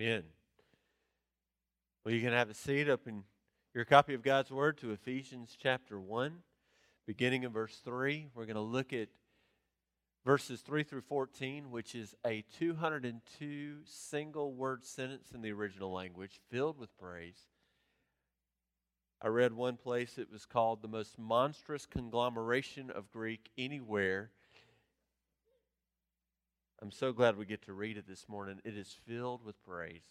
Amen. Well, you can have a seat up in your copy of God's Word to Ephesians chapter 1, beginning in verse 3. We're going to look at verses 3 through 14, which is a 202 single word sentence in the original language, filled with praise. I read one place it was called the most monstrous conglomeration of Greek anywhere. I'm so glad we get to read it this morning. It is filled with praise.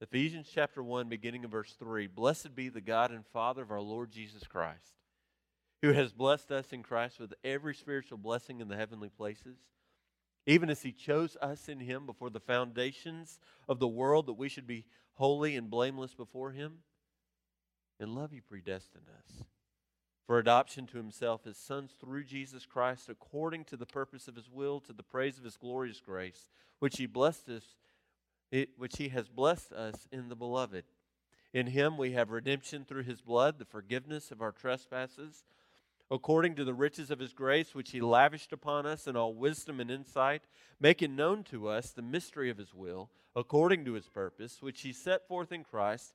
Ephesians chapter 1, beginning of verse 3 Blessed be the God and Father of our Lord Jesus Christ, who has blessed us in Christ with every spiritual blessing in the heavenly places, even as he chose us in him before the foundations of the world that we should be holy and blameless before him. In love, he predestined us for adoption to himself as sons through Jesus Christ, according to the purpose of his will, to the praise of his glorious grace, which he blessed us, which he has blessed us in the beloved. In him we have redemption through his blood, the forgiveness of our trespasses, according to the riches of his grace, which he lavished upon us in all wisdom and insight, making known to us the mystery of his will, according to his purpose, which he set forth in Christ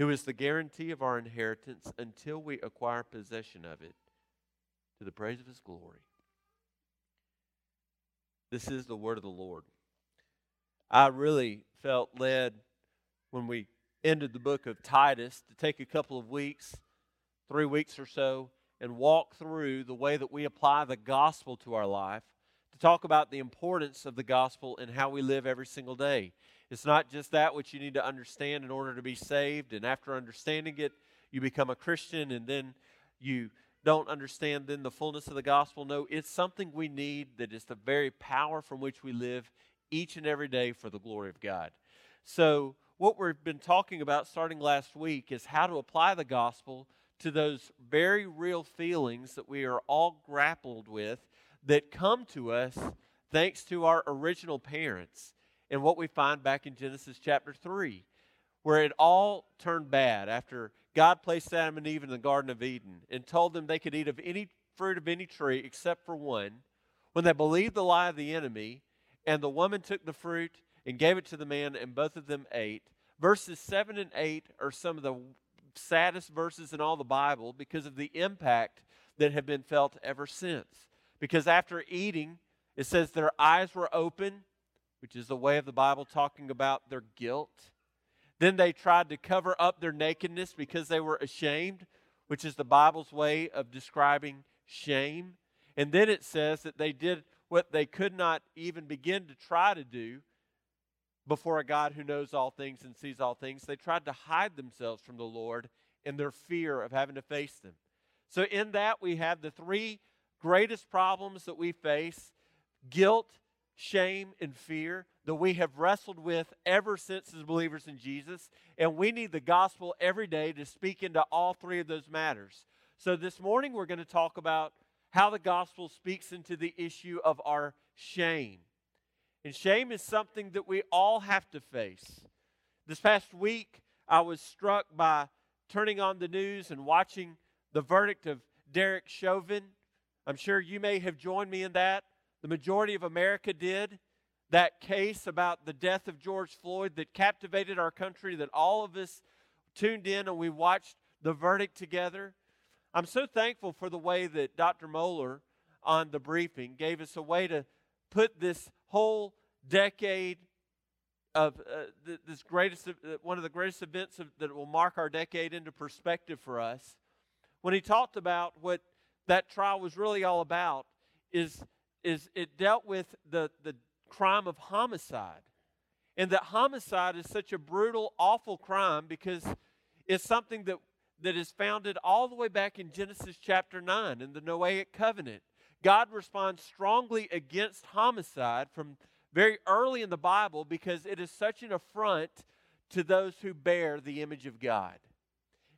who is the guarantee of our inheritance until we acquire possession of it to the praise of his glory. This is the word of the Lord. I really felt led when we ended the book of Titus to take a couple of weeks, three weeks or so, and walk through the way that we apply the gospel to our life, talk about the importance of the gospel and how we live every single day. It's not just that which you need to understand in order to be saved, and after understanding it, you become a Christian, and then you don't understand then the fullness of the gospel. No, it's something we need that is the very power from which we live each and every day for the glory of God. So, what we've been talking about starting last week is how to apply the gospel to those very real feelings that we are all grappled with that come to us thanks to our original parents and what we find back in Genesis chapter 3, where it all turned bad after God placed Adam and Eve in the Garden of Eden and told them they could eat of any fruit of any tree except for one. When they believed the lie of the enemy, and the woman took the fruit and gave it to the man, and both of them ate. Verses 7 and 8 are some of the saddest verses in all the Bible because of the impact that have been felt ever since. Because after eating, it says their eyes were open which is the way of the Bible talking about their guilt. Then they tried to cover up their nakedness because they were ashamed, which is the Bible's way of describing shame. And then it says that they did what they could not even begin to try to do before a God who knows all things and sees all things. They tried to hide themselves from the Lord in their fear of having to face them. So, in that, we have the three greatest problems that we face guilt, shame, and fear that we have wrestled with ever since as believers in Jesus. And we need the gospel every day to speak into all three of those matters. So this morning, we're going to talk about how the gospel speaks into the issue of our shame. And shame is something that we all have to face. This past week, I was struck by turning on the news and watching the verdict of Derek Chauvin. I'm sure you may have joined me in that. The majority of America did. That case about the death of George Floyd that captivated our country, that all of us tuned in and we watched the verdict together. I'm so thankful for the way that Dr. Mohler on the briefing gave us a way to put this whole decade of uh, this greatest uh, one of the greatest events of, that will mark our decade into perspective for us when he talked about what that trial was really all about is is it dealt with the, the crime of homicide. And that homicide is such a brutal, awful crime because it's something that, that is founded all the way back in Genesis chapter 9 in the Noahic covenant. God responds strongly against homicide from very early in the Bible because it is such an affront to those who bear the image of God.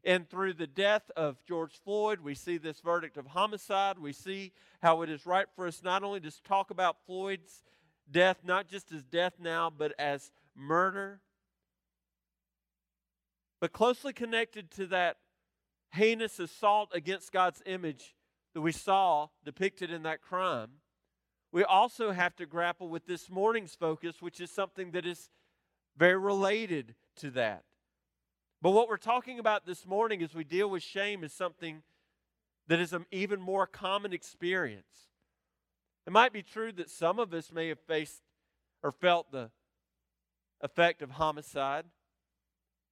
And through the death of George Floyd, we see this verdict of homicide. We see how it is right for us not only to talk about Floyd's death, not just as death now, but as murder. But closely connected to that heinous assault against God's image that we saw depicted in that crime, we also have to grapple with this morning's focus, which is something that is very related to that. But what we're talking about this morning as we deal with shame is something that is an even more common experience. It might be true that some of us may have faced or felt the effect of homicide.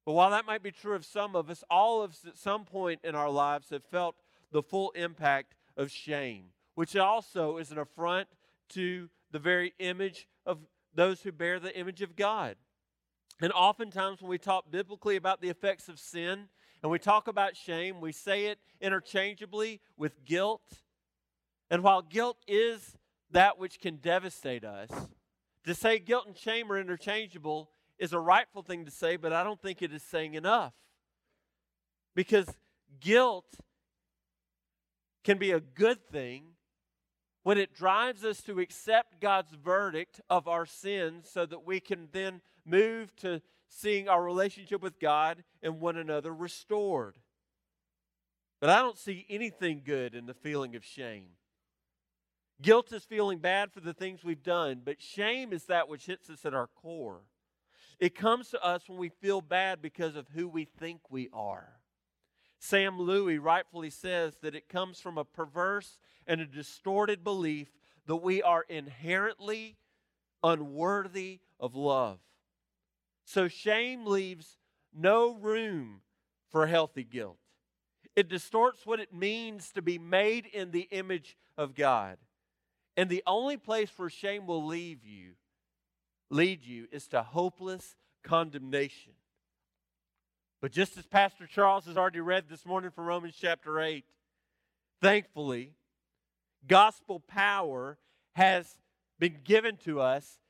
But while that might be true of some of us, all of us at some point in our lives have felt the full impact of shame, which also is an affront to the very image of those who bear the image of God. And oftentimes, when we talk biblically about the effects of sin and we talk about shame, we say it interchangeably with guilt. And while guilt is that which can devastate us, to say guilt and shame are interchangeable is a rightful thing to say, but I don't think it is saying enough. Because guilt can be a good thing when it drives us to accept God's verdict of our sins so that we can then move to seeing our relationship with God and one another restored. But I don't see anything good in the feeling of shame. Guilt is feeling bad for the things we've done, but shame is that which hits us at our core. It comes to us when we feel bad because of who we think we are. Sam Lowie rightfully says that it comes from a perverse and a distorted belief that we are inherently unworthy of love. So shame leaves no room for healthy guilt. It distorts what it means to be made in the image of God. And the only place where shame will leave you, lead you, is to hopeless condemnation. But just as Pastor Charles has already read this morning from Romans chapter 8, thankfully, gospel power has been given to us.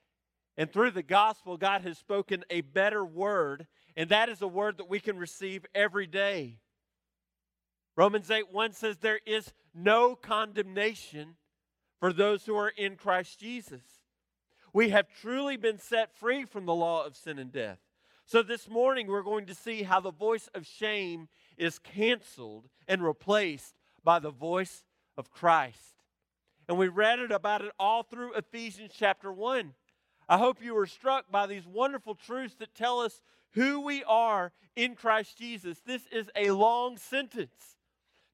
And through the gospel, God has spoken a better word, and that is a word that we can receive every day. Romans 8 1 says, There is no condemnation for those who are in Christ Jesus. We have truly been set free from the law of sin and death. So, this morning, we're going to see how the voice of shame is canceled and replaced by the voice of Christ. And we read it about it all through Ephesians chapter 1. I hope you were struck by these wonderful truths that tell us who we are in Christ Jesus. This is a long sentence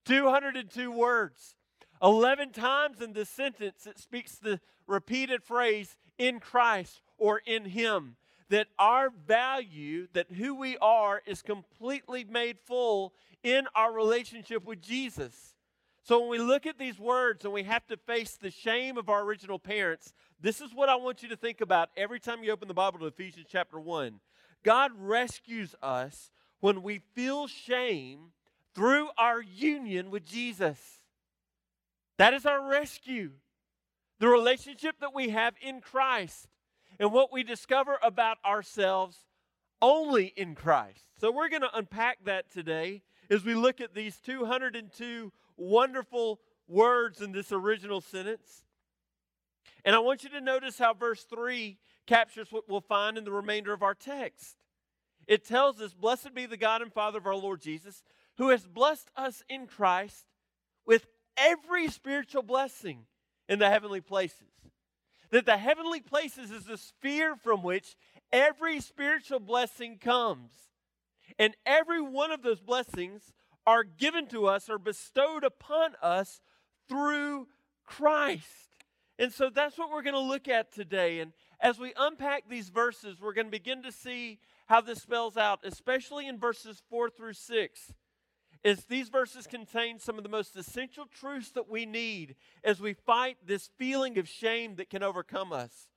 202 words. 11 times in this sentence, it speaks the repeated phrase in Christ or in Him that our value, that who we are, is completely made full in our relationship with Jesus. So when we look at these words and we have to face the shame of our original parents, this is what I want you to think about every time you open the Bible to Ephesians chapter 1. God rescues us when we feel shame through our union with Jesus. That is our rescue. The relationship that we have in Christ and what we discover about ourselves only in Christ. So we're going to unpack that today as we look at these 202 wonderful words in this original sentence. And I want you to notice how verse 3 captures what we'll find in the remainder of our text. It tells us, Blessed be the God and Father of our Lord Jesus, who has blessed us in Christ with every spiritual blessing in the heavenly places that the heavenly places is the sphere from which every spiritual blessing comes. And every one of those blessings are given to us or bestowed upon us through Christ. And so that's what we're going to look at today. And as we unpack these verses, we're going to begin to see how this spells out, especially in verses 4 through 6 is these verses contain some of the most essential truths that we need as we fight this feeling of shame that can overcome us.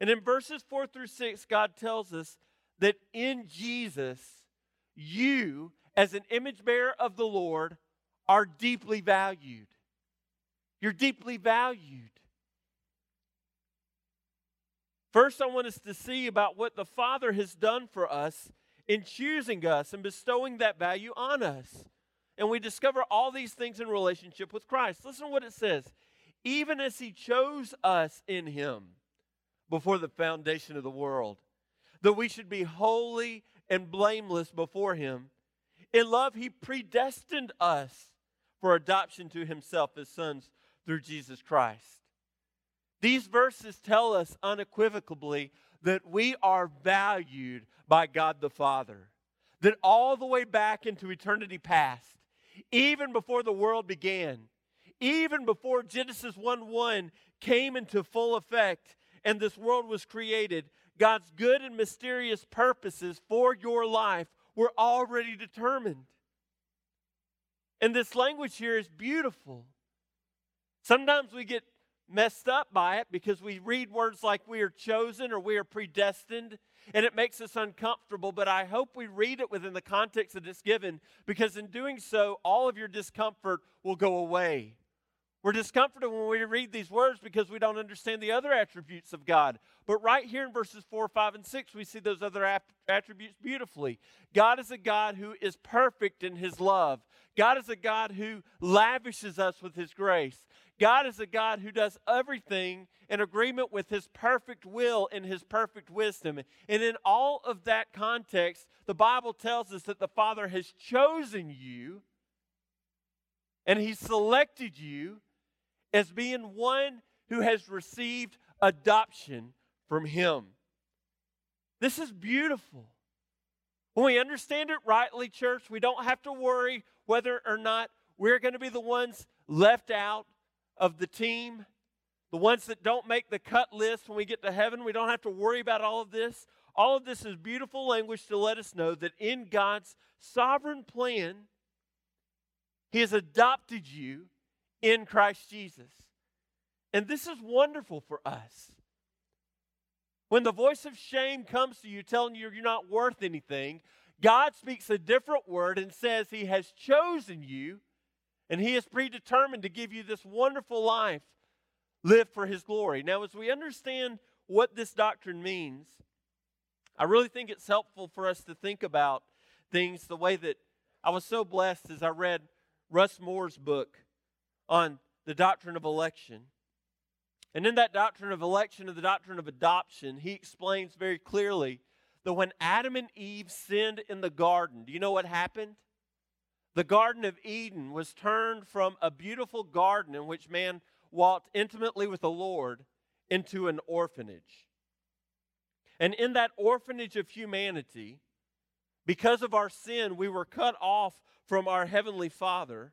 And in verses 4 through 6, God tells us that in Jesus, you, as an image bearer of the Lord, are deeply valued. You're deeply valued. First, I want us to see about what the Father has done for us in choosing us and bestowing that value on us. And we discover all these things in relationship with Christ. Listen to what it says. Even as he chose us in him before the foundation of the world, that we should be holy and blameless before him. In love, he predestined us for adoption to himself as sons through Jesus Christ. These verses tell us unequivocally that we are valued by God the Father. That all the way back into eternity past, even before the world began, even before Genesis 1 1 came into full effect and this world was created, God's good and mysterious purposes for your life were already determined. And this language here is beautiful. Sometimes we get messed up by it because we read words like we are chosen or we are predestined and it makes us uncomfortable. But I hope we read it within the context that it's given because in doing so, all of your discomfort will go away. We're discomforted when we read these words because we don't understand the other attributes of God. But right here in verses 4, 5, and 6, we see those other attributes beautifully. God is a God who is perfect in his love. God is a God who lavishes us with his grace. God is a God who does everything in agreement with his perfect will and his perfect wisdom. And in all of that context, the Bible tells us that the Father has chosen you and he selected you as being one who has received adoption from him. This is beautiful. When we understand it rightly, church, we don't have to worry whether or not we're going to be the ones left out of the team, the ones that don't make the cut list when we get to heaven. We don't have to worry about all of this. All of this is beautiful language to let us know that in God's sovereign plan, He has adopted you in Christ Jesus. And this is wonderful for us. When the voice of shame comes to you telling you you're not worth anything, God speaks a different word and says He has chosen you and He is predetermined to give you this wonderful life lived for His glory. Now, as we understand what this doctrine means, I really think it's helpful for us to think about things the way that I was so blessed as I read Russ Moore's book on the doctrine of election. And in that doctrine of election and the doctrine of adoption, he explains very clearly that when Adam and Eve sinned in the garden, do you know what happened? The Garden of Eden was turned from a beautiful garden in which man walked intimately with the Lord into an orphanage. And in that orphanage of humanity, because of our sin, we were cut off from our Heavenly Father.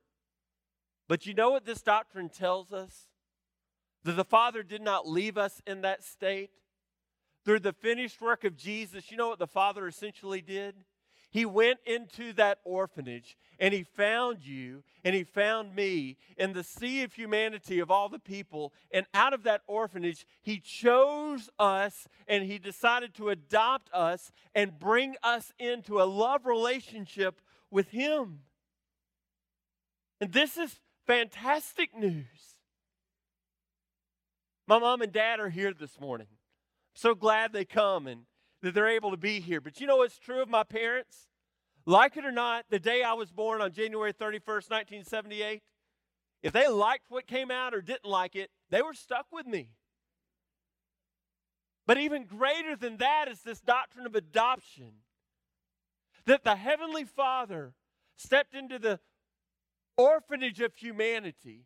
But you know what this doctrine tells us? That the Father did not leave us in that state. Through the finished work of Jesus, you know what the Father essentially did? He went into that orphanage and he found you and he found me in the sea of humanity of all the people. And out of that orphanage, he chose us and he decided to adopt us and bring us into a love relationship with him. And this is fantastic news. My mom and dad are here this morning. I'm so glad they come and that they're able to be here. But you know what's true of my parents? Like it or not, the day I was born on January 31st, 1978, if they liked what came out or didn't like it, they were stuck with me. But even greater than that is this doctrine of adoption that the Heavenly Father stepped into the orphanage of humanity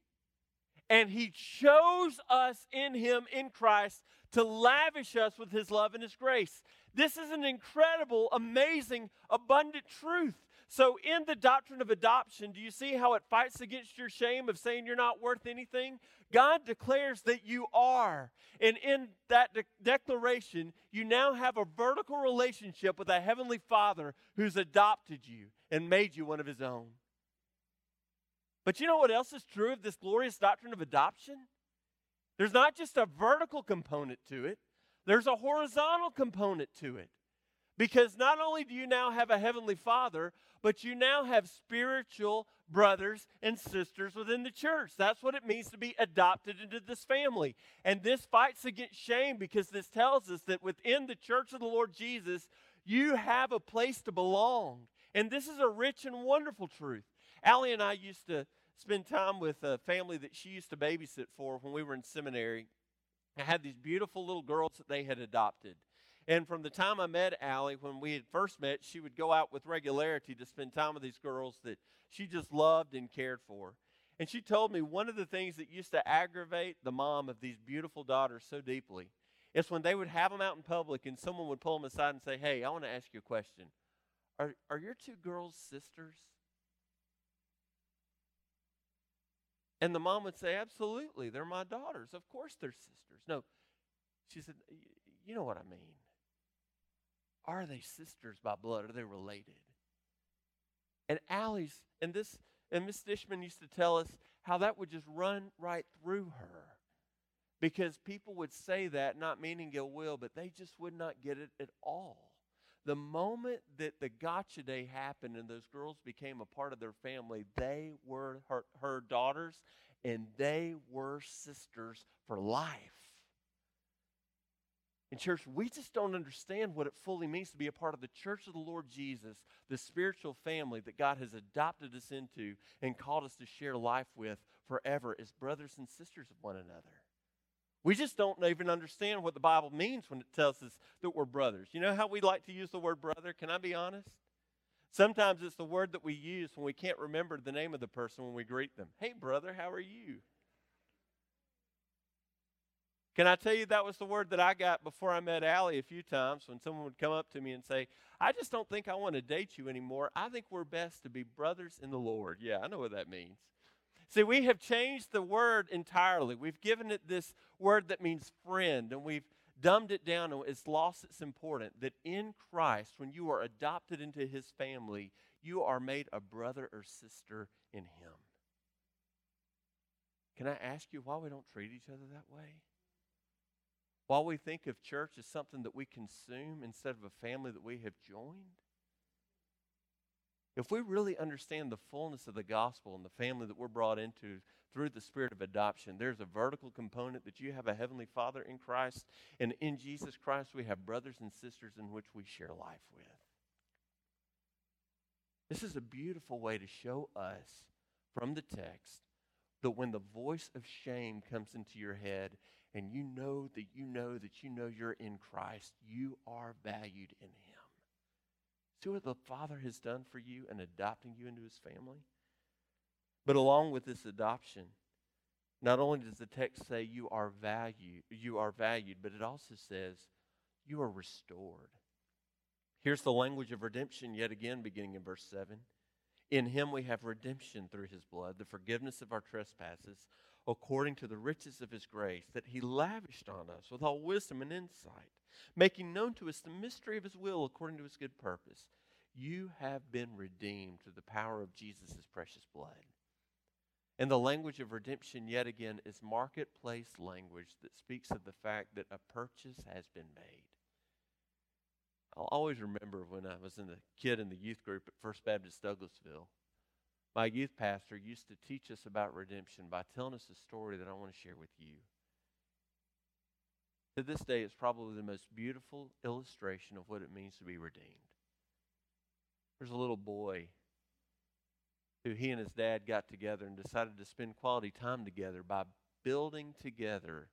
and He chose us in Him, in Christ, to lavish us with His love and His grace. This is an incredible, amazing, abundant truth. So, in the doctrine of adoption, do you see how it fights against your shame of saying you're not worth anything? God declares that you are. And in that de- declaration, you now have a vertical relationship with a heavenly Father who's adopted you and made you one of his own. But you know what else is true of this glorious doctrine of adoption? There's not just a vertical component to it, there's a horizontal component to it. Because not only do you now have a heavenly father, but you now have spiritual brothers and sisters within the church. That's what it means to be adopted into this family. And this fights against shame because this tells us that within the church of the Lord Jesus, You have a place to belong. And this is a rich and wonderful truth. Allie and I used to spend time with a family that she used to babysit for when we were in seminary. I had these beautiful little girls that they had adopted. And from the time I met Allie, when we had first met, she would go out with regularity to spend time with these girls that she just loved and cared for. And she told me one of the things that used to aggravate the mom of these beautiful daughters so deeply is when they would have them out in public and someone would pull them aside and say, Hey, I want to ask you a question. Are, are your two girls sisters? And the mom would say, Absolutely, they're my daughters. Of course they're sisters. No, she said, You know what I mean. Are they sisters by blood? Are they related? And Allie's, and this, and Miss Dishman used to tell us how that would just run right through her. Because people would say that, not meaning ill will, but they just would not get it at all. The moment that the gotcha day happened and those girls became a part of their family, they were her, her daughters and they were sisters for life. In church, we just don't understand what it fully means to be a part of the church of the Lord Jesus, the spiritual family that God has adopted us into and called us to share life with forever as brothers and sisters of one another. We just don't even understand what the Bible means when it tells us that we're brothers. You know how we like to use the word brother? Can I be honest? Sometimes it's the word that we use when we can't remember the name of the person when we greet them. Hey, brother, how are you? Can I tell you that was the word that I got before I met Allie a few times when someone would come up to me and say, I just don't think I want to date you anymore. I think we're best to be brothers in the Lord. Yeah, I know what that means. See, we have changed the word entirely. We've given it this word that means friend, and we've dumbed it down and it's lost its importance. That in Christ, when you are adopted into his family, you are made a brother or sister in him. Can I ask you why we don't treat each other that way? While we think of church as something that we consume instead of a family that we have joined, if we really understand the fullness of the gospel and the family that we're brought into through the spirit of adoption, there's a vertical component that you have a heavenly father in Christ, and in Jesus Christ we have brothers and sisters in which we share life with. This is a beautiful way to show us from the text that when the voice of shame comes into your head and you know that you know that you know you're in Christ, you are valued in Him. See what the Father has done for you in adopting you into His family? But along with this adoption, not only does the text say you are valued, you are valued, but it also says you are restored. Here's the language of redemption yet again, beginning in verse 7. In him we have redemption through his blood, the forgiveness of our trespasses, according to the riches of his grace that he lavished on us with all wisdom and insight, making known to us the mystery of his will according to his good purpose. You have been redeemed through the power of Jesus' precious blood. And the language of redemption, yet again, is marketplace language that speaks of the fact that a purchase has been made. I'll always remember when I was in the kid in the youth group at First Baptist Douglasville my youth pastor used to teach us about redemption by telling us a story that I want to share with you. To this day, it's probably the most beautiful illustration of what it means to be redeemed. There's a little boy who he and his dad got together and decided to spend quality time together by building together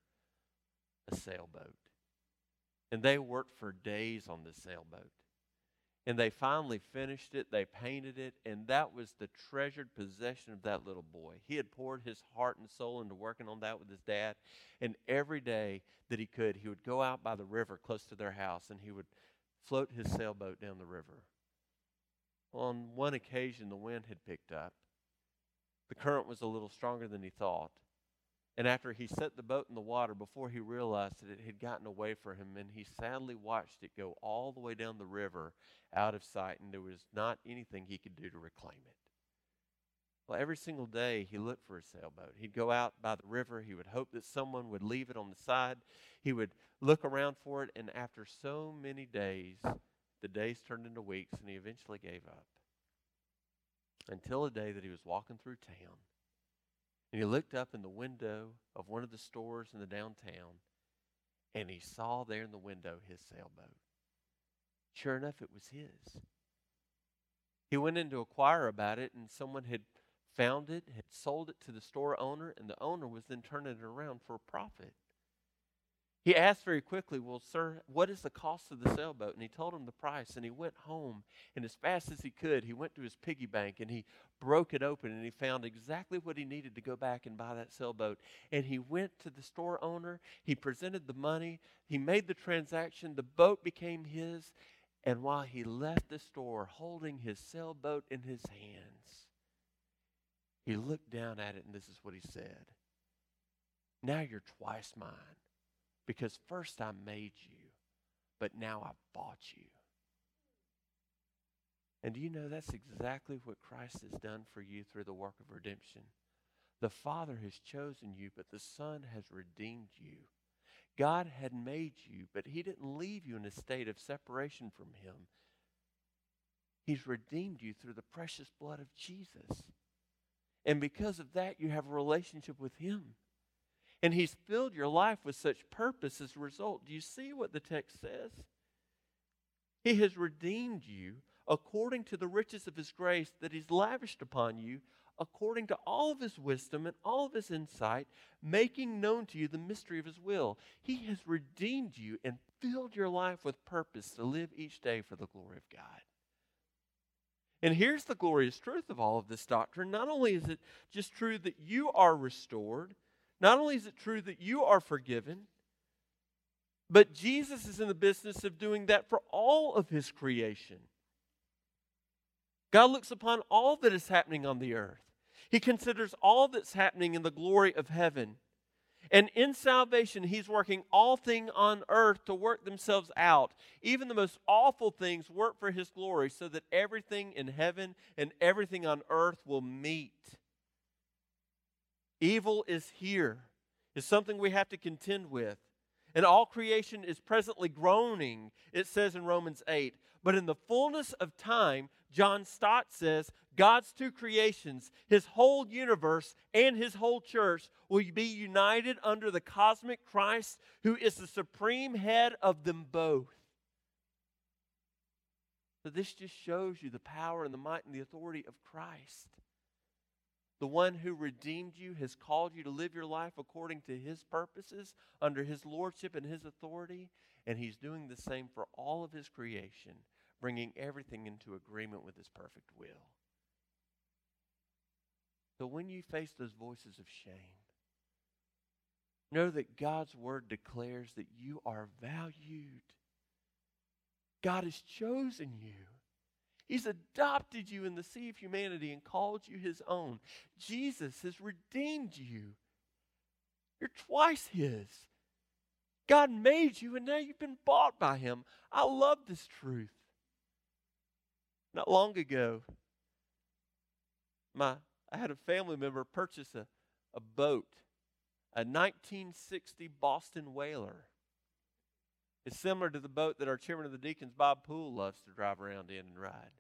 a sailboat. And they worked for days on this sailboat. And they finally finished it, they painted it, and that was the treasured possession of that little boy. He had poured his heart and soul into working on that with his dad. And every day that he could, he would go out by the river close to their house and he would float his sailboat down the river. On one occasion, the wind had picked up. The current was a little stronger than he thought. And after he set the boat in the water, before he realized that it had gotten away from him, and he sadly watched it go all the way down the river out of sight, and there was not anything he could do to reclaim it. Well, every single day he looked for a sailboat. He'd go out by the river. He would hope that someone would leave it on the side. He would look around for it, and after so many days, the days turned into weeks, and he eventually gave up. Until a day that he was walking through town and he looked up in the window of one of the stores in the downtown and he saw there in the window his sailboat. Sure enough, it was his. He went in to inquire about it, and someone had found it, had sold it to the store owner, and the owner was then turning it around for a profit. He asked very quickly, Well, sir, what is the cost of the sailboat? And he told him the price. And he went home. And as fast as he could, he went to his piggy bank and he broke it open and he found exactly what he needed to go back and buy that sailboat. And he went to the store owner. He presented the money. He made the transaction. The boat became his. And while he left the store holding his sailboat in his hands, he looked down at it and this is what he said Now you're twice mine because first I made you, but now I bought you. And do you know that's exactly what Christ has done for you through the work of redemption? The Father has chosen you, but the Son has redeemed you. God had made you, but He didn't leave you in a state of separation from Him. He's redeemed you through the precious blood of Jesus. And because of that, you have a relationship with Him. And He's filled your life with such purpose as a result. Do you see what the text says? He has redeemed you according to the riches of His grace that He's lavished upon you, according to all of His wisdom and all of His insight, making known to you the mystery of His will. He has redeemed you and filled your life with purpose to live each day for the glory of God. And here's the glorious truth of all of this doctrine. Not only is it just true that you are restored, not only is it true that you are forgiven, but Jesus is in the business of doing that for all of his creation. God looks upon all that is happening on the earth. He considers all that's happening in the glory of heaven. And in salvation, He's working all things on earth to work themselves out. Even the most awful things work for His glory so that everything in heaven and everything on earth will meet. Evil is here, is something we have to contend with. And all creation is presently groaning, it says in Romans 8. But in the fullness of time, John Stott says, God's two creations, his whole universe and his whole church, will be united under the cosmic Christ who is the supreme head of them both. So, this just shows you the power and the might and the authority of Christ. The one who redeemed you has called you to live your life according to his purposes, under his lordship and his authority, and he's doing the same for all of his creation, bringing everything into agreement with his perfect will. So when you face those voices of shame, know that God's word declares that you are valued. God has chosen you. He's adopted you in the sea of humanity and called you his own. Jesus has redeemed you. You're twice his. God made you, and now you've been bought by him. I love this truth. Not long ago, my I had a family member purchase a, a boat, a 1960 Boston Whaler. It's similar to the boat that our chairman of the deacons, Bob Poole, loves to drive around in and ride.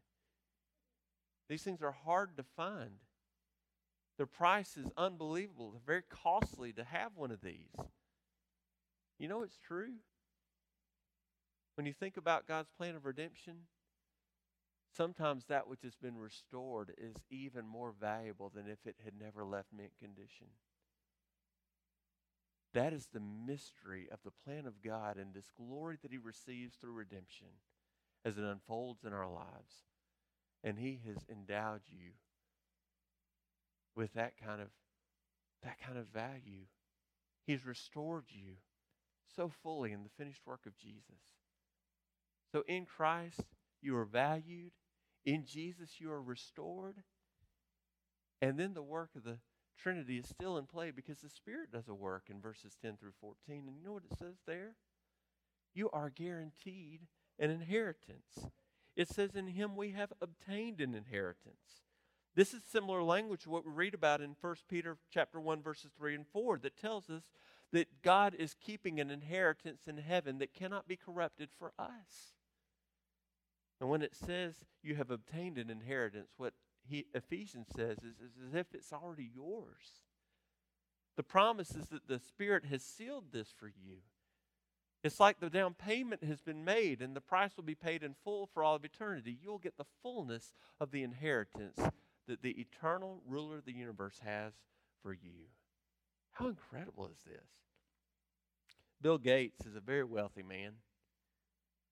These things are hard to find. Their price is unbelievable. They're very costly to have one of these. You know it's true? When you think about God's plan of redemption, sometimes that which has been restored is even more valuable than if it had never left mint condition. That is the mystery of the plan of God and this glory that He receives through redemption as it unfolds in our lives. And He has endowed you with that kind of that kind of value. He's restored you so fully in the finished work of Jesus. So in Christ, you are valued. In Jesus, you are restored. And then the work of the Trinity is still in play because the Spirit does a work in verses 10 through 14. And you know what it says there? You are guaranteed an inheritance. It says, In Him we have obtained an inheritance. This is similar language to what we read about in 1 Peter chapter 1, verses 3 and 4, that tells us that God is keeping an inheritance in heaven that cannot be corrupted for us. And when it says you have obtained an inheritance, what he, Ephesians says is, is as if it's already yours. The promise is that the Spirit has sealed this for you. It's like the down payment has been made and the price will be paid in full for all of eternity. You'll get the fullness of the inheritance that the eternal ruler of the universe has for you. How incredible is this? Bill Gates is a very wealthy man.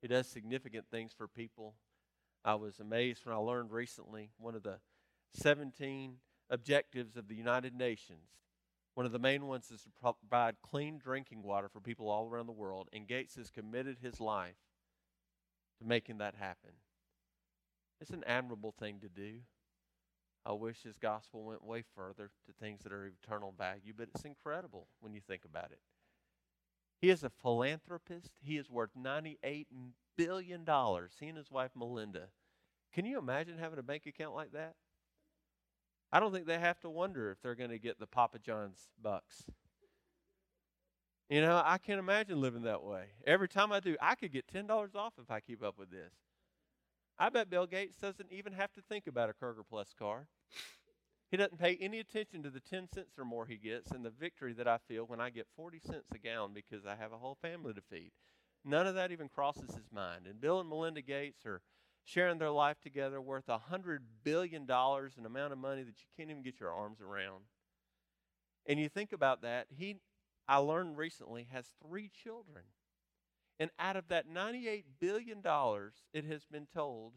He does significant things for people. I was amazed when I learned recently one of the 17 objectives of the United Nations. One of the main ones is to provide clean drinking water for people all around the world, and Gates has committed his life to making that happen. It's an admirable thing to do. I wish his gospel went way further to things that are eternal value, but it's incredible when you think about it. He is a philanthropist. He is worth $98 billion. He and his wife, Melinda. Can you imagine having a bank account like that? I don't think they have to wonder if they're going to get the Papa John's bucks. You know, I can't imagine living that way. Every time I do, I could get $10 off if I keep up with this. I bet Bill Gates doesn't even have to think about a Kroger Plus card. He doesn't pay any attention to the 10 cents or more he gets and the victory that I feel when I get 40 cents a gallon because I have a whole family to feed. None of that even crosses his mind. And Bill and Melinda Gates are sharing their life together worth a $100 billion, an amount of money that you can't even get your arms around. And you think about that, he, I learned recently, has three children. And out of that $98 billion, it has been told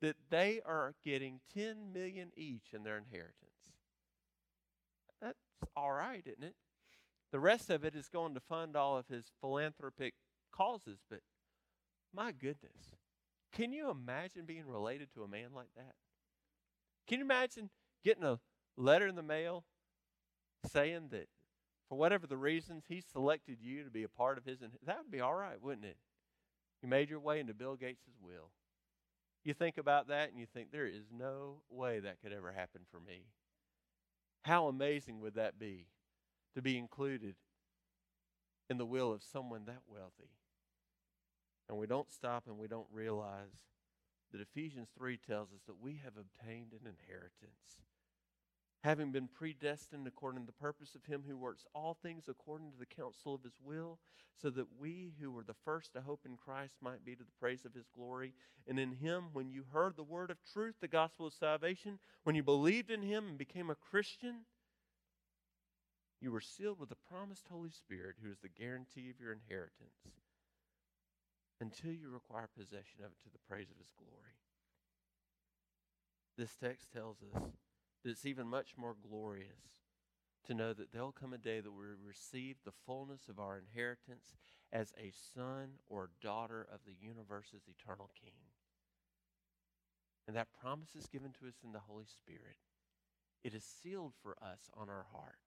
that they are getting 10 million each in their inheritance. That's all right, isn't it? The rest of it is going to fund all of his philanthropic causes, but my goodness. Can you imagine being related to a man like that? Can you imagine getting a letter in the mail saying that for whatever the reasons he selected you to be a part of his that would be all right, wouldn't it? You made your way into Bill Gates' will. You think about that and you think, there is no way that could ever happen for me. How amazing would that be to be included in the will of someone that wealthy? And we don't stop and we don't realize that Ephesians 3 tells us that we have obtained an inheritance having been predestined according to the purpose of him who works all things according to the counsel of his will, so that we who were the first to hope in Christ might be to the praise of his glory. And in him, when you heard the word of truth, the gospel of salvation, when you believed in him and became a Christian, you were sealed with the promised Holy Spirit, who is the guarantee of your inheritance, until you require possession of it to the praise of his glory. This text tells us that it's even much more glorious to know that there'll come a day that we receive the fullness of our inheritance as a son or daughter of the universe's eternal King. And that promise is given to us in the Holy Spirit. It is sealed for us on our heart.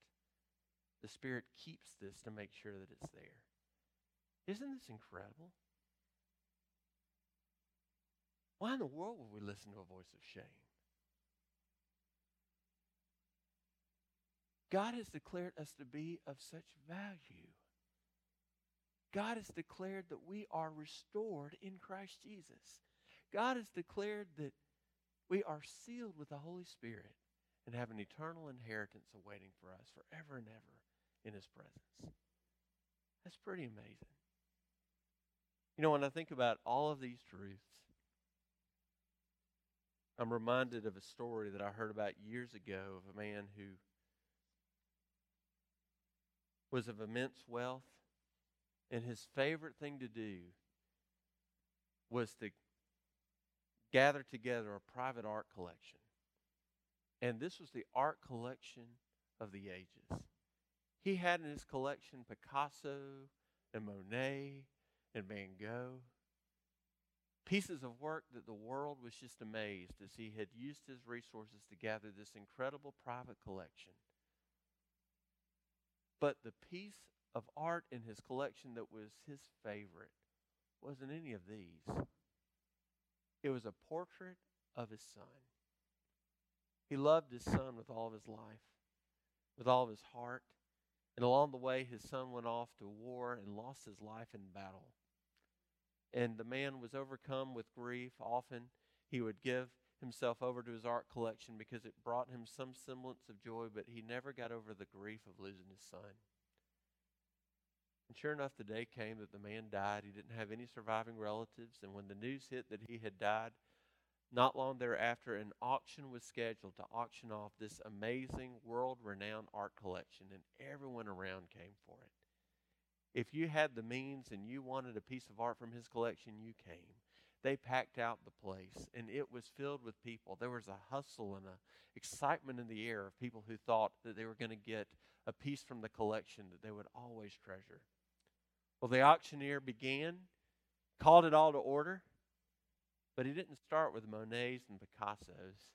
The Spirit keeps this to make sure that it's there. Isn't this incredible? Why in the world would we listen to a voice of shame? God has declared us to be of such value. God has declared that we are restored in Christ Jesus. God has declared that we are sealed with the Holy Spirit and have an eternal inheritance awaiting for us forever and ever in His presence. That's pretty amazing. You know, when I think about all of these truths, I'm reminded of a story that I heard about years ago of a man who was of immense wealth, and his favorite thing to do was to gather together a private art collection. And this was the art collection of the ages. He had in his collection Picasso and Monet and Van Gogh. Pieces of work that the world was just amazed as he had used his resources to gather this incredible private collection. But the piece of art in his collection that was his favorite wasn't any of these. It was a portrait of his son. He loved his son with all of his life, with all of his heart. And along the way, his son went off to war and lost his life in battle. And the man was overcome with grief. Often he would give himself over to his art collection because it brought him some semblance of joy, but he never got over the grief of losing his son. And sure enough, the day came that the man died. He didn't have any surviving relatives. And when the news hit that he had died, not long thereafter, an auction was scheduled to auction off this amazing, world renowned art collection, and everyone around came for it. If you had the means and you wanted a piece of art from his collection, you came. They packed out the place, and it was filled with people. There was a hustle and a excitement in the air of people who thought that they were going to get a piece from the collection that they would always treasure. Well, the auctioneer began, called it all to order, but he didn't start with Monets and Picassos,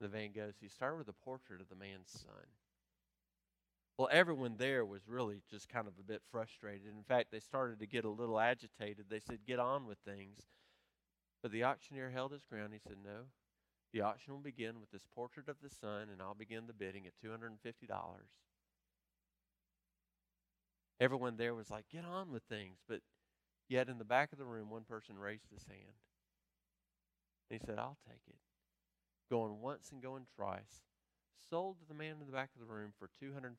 the Van Goghs. He started with a portrait of the man's son. Well, everyone there was really just kind of a bit frustrated. In fact, they started to get a little agitated. They said, Get on with things. But the auctioneer held his ground. He said, No, the auction will begin with this portrait of the son, and I'll begin the bidding at $250. Everyone there was like, Get on with things. But yet, in the back of the room, one person raised his hand. And he said, I'll take it. Going once and going twice sold to the man in the back of the room for $250.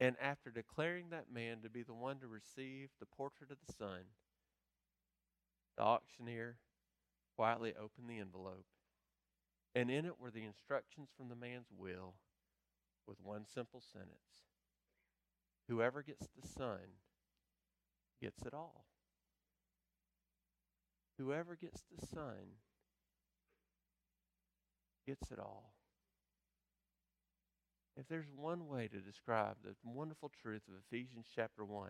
And after declaring that man to be the one to receive the portrait of the son, the auctioneer quietly opened the envelope, and in it were the instructions from the man's will with one simple sentence Whoever gets the son gets it all. Whoever gets the son gets it all. If there's one way to describe the wonderful truth of Ephesians chapter 1,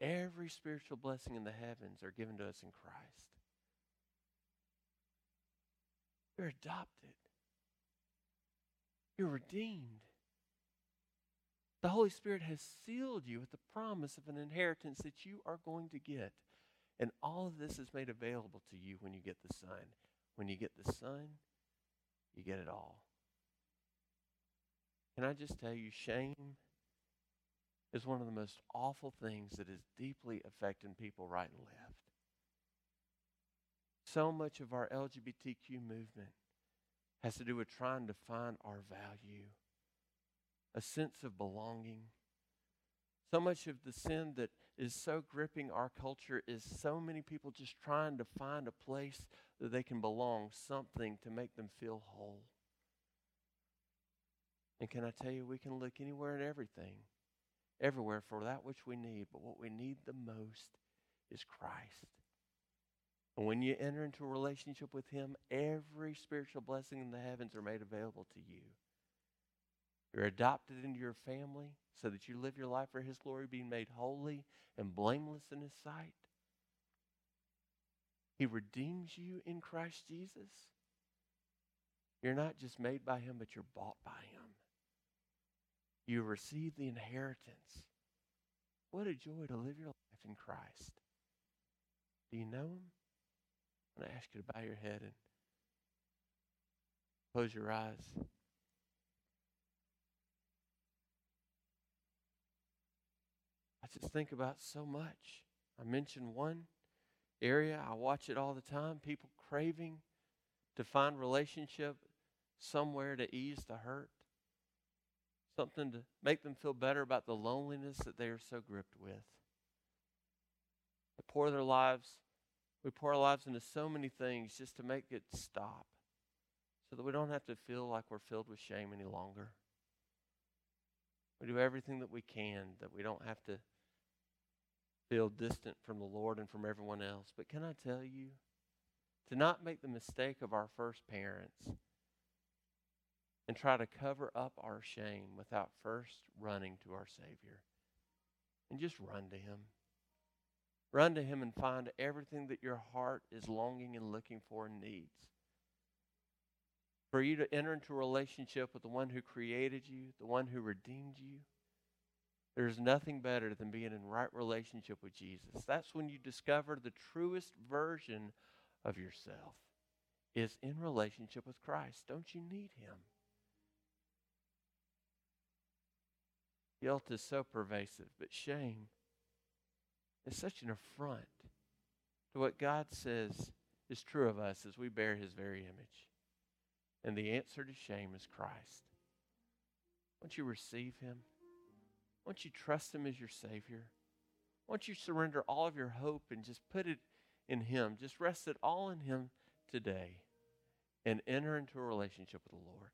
every spiritual blessing in the heavens are given to us in Christ. You're adopted. You're redeemed. The Holy Spirit has sealed you with the promise of an inheritance that you are going to get. And all of this is made available to you when you get the Son. When you get the Son, you get it all. Can I just tell you, shame is one of the most awful things that is deeply affecting people right and left. So much of our LGBTQ movement has to do with trying to find our value, a sense of belonging. So much of the sin that is so gripping our culture is so many people just trying to find a place that they can belong, something to make them feel whole. And can I tell you, we can look anywhere and everything, everywhere for that which we need, but what we need the most is Christ. And when you enter into a relationship with Him, every spiritual blessing in the heavens are made available to you. You're adopted into your family so that you live your life for His glory, being made holy and blameless in His sight. He redeems you in Christ Jesus. You're not just made by Him, but you're bought by Him. You receive the inheritance. What a joy to live your life in Christ. Do you know Him? I'm going to ask you to bow your head and close your eyes. I just think about so much. I mentioned one area. I watch it all the time. People craving to find relationship somewhere to ease the hurt, something to make them feel better about the loneliness that they are so gripped with. They pour their lives, we pour our lives into so many things just to make it stop so that we don't have to feel like we're filled with shame any longer. We do everything that we can that we don't have to feel distant from the Lord and from everyone else. But can I tell you, to not make the mistake of our first parents and try to cover up our shame without first running to our Savior. And just run to Him. Run to Him and find everything that your heart is longing and looking for and needs. For you to enter into a relationship with the one who created you, the one who redeemed you there's nothing better than being in right relationship with Jesus. That's when you discover the truest version of yourself is in relationship with Christ. Don't you need him? Guilt is so pervasive, but shame is such an affront to what God says is true of us as we bear his very image. And the answer to shame is Christ. Won't you receive him? Won't you trust Him as your Savior? Won't you surrender all of your hope and just put it in Him? Just rest it all in Him today and enter into a relationship with the Lord.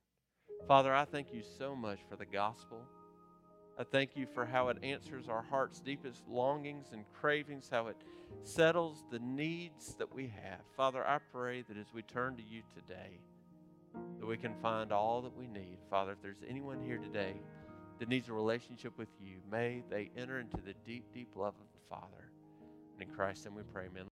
Father, I thank you so much for the gospel. I thank you for how it answers our heart's deepest longings and cravings, how it settles the needs that we have. Father, I pray that as we turn to you today, that we can find all that we need. Father, if there's anyone here today that needs a relationship with you, may they enter into the deep, deep love of the Father. And in Christ's name we pray, amen.